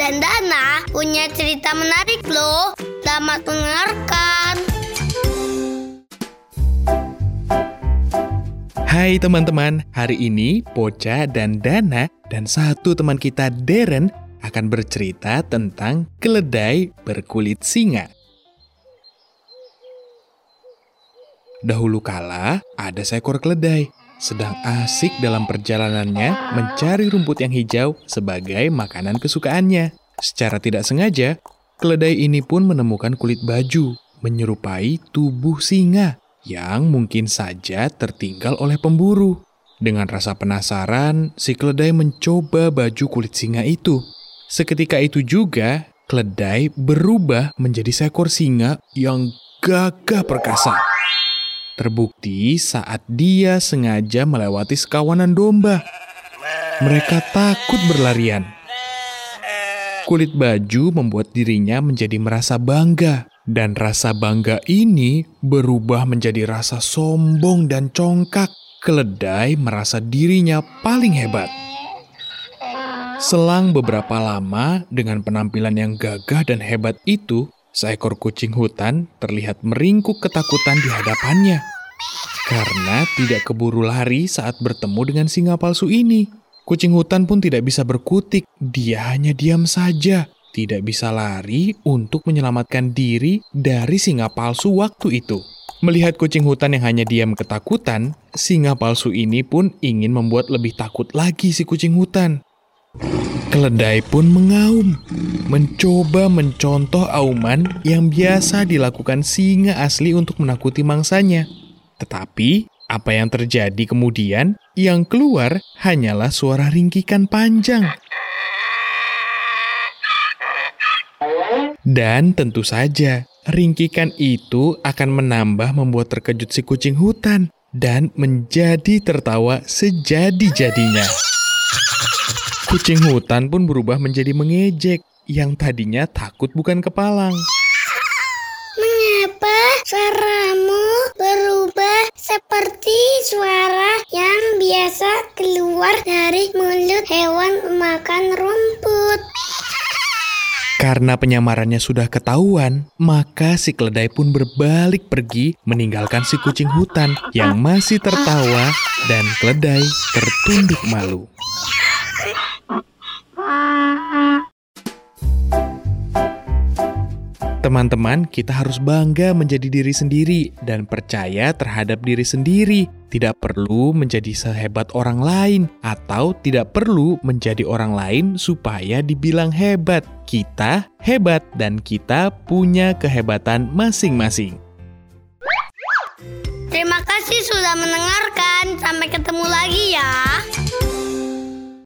dan Dana punya cerita menarik loh. Selamat mendengarkan. Hai teman-teman, hari ini Poca dan Dana dan satu teman kita Darren akan bercerita tentang keledai berkulit singa. Dahulu kala, ada seekor keledai sedang asik dalam perjalanannya mencari rumput yang hijau sebagai makanan kesukaannya. Secara tidak sengaja, keledai ini pun menemukan kulit baju menyerupai tubuh singa yang mungkin saja tertinggal oleh pemburu. Dengan rasa penasaran, si keledai mencoba baju kulit singa itu. Seketika itu juga, keledai berubah menjadi seekor singa yang gagah perkasa. Terbukti saat dia sengaja melewati sekawanan domba. Mereka takut berlarian. Kulit baju membuat dirinya menjadi merasa bangga. Dan rasa bangga ini berubah menjadi rasa sombong dan congkak. Keledai merasa dirinya paling hebat. Selang beberapa lama, dengan penampilan yang gagah dan hebat itu, Seekor kucing hutan terlihat meringkuk ketakutan di hadapannya karena tidak keburu lari saat bertemu dengan singa palsu ini. Kucing hutan pun tidak bisa berkutik, dia hanya diam saja, tidak bisa lari untuk menyelamatkan diri dari singa palsu waktu itu. Melihat kucing hutan yang hanya diam ketakutan, singa palsu ini pun ingin membuat lebih takut lagi si kucing hutan. Keledai pun mengaum, mencoba mencontoh auman yang biasa dilakukan singa asli untuk menakuti mangsanya. Tetapi, apa yang terjadi kemudian? Yang keluar hanyalah suara ringkikan panjang. Dan tentu saja, ringkikan itu akan menambah membuat terkejut si kucing hutan dan menjadi tertawa sejadi-jadinya. Kucing hutan pun berubah menjadi mengejek, yang tadinya takut bukan kepalang. Mengapa suaramu berubah seperti suara yang biasa keluar dari mulut hewan makan rumput? Karena penyamarannya sudah ketahuan, maka si keledai pun berbalik pergi meninggalkan si kucing hutan yang masih tertawa dan keledai tertunduk malu. Teman-teman, kita harus bangga menjadi diri sendiri dan percaya terhadap diri sendiri. Tidak perlu menjadi sehebat orang lain, atau tidak perlu menjadi orang lain supaya dibilang hebat. Kita hebat, dan kita punya kehebatan masing-masing. Terima kasih sudah mendengarkan. Sampai ketemu lagi ya.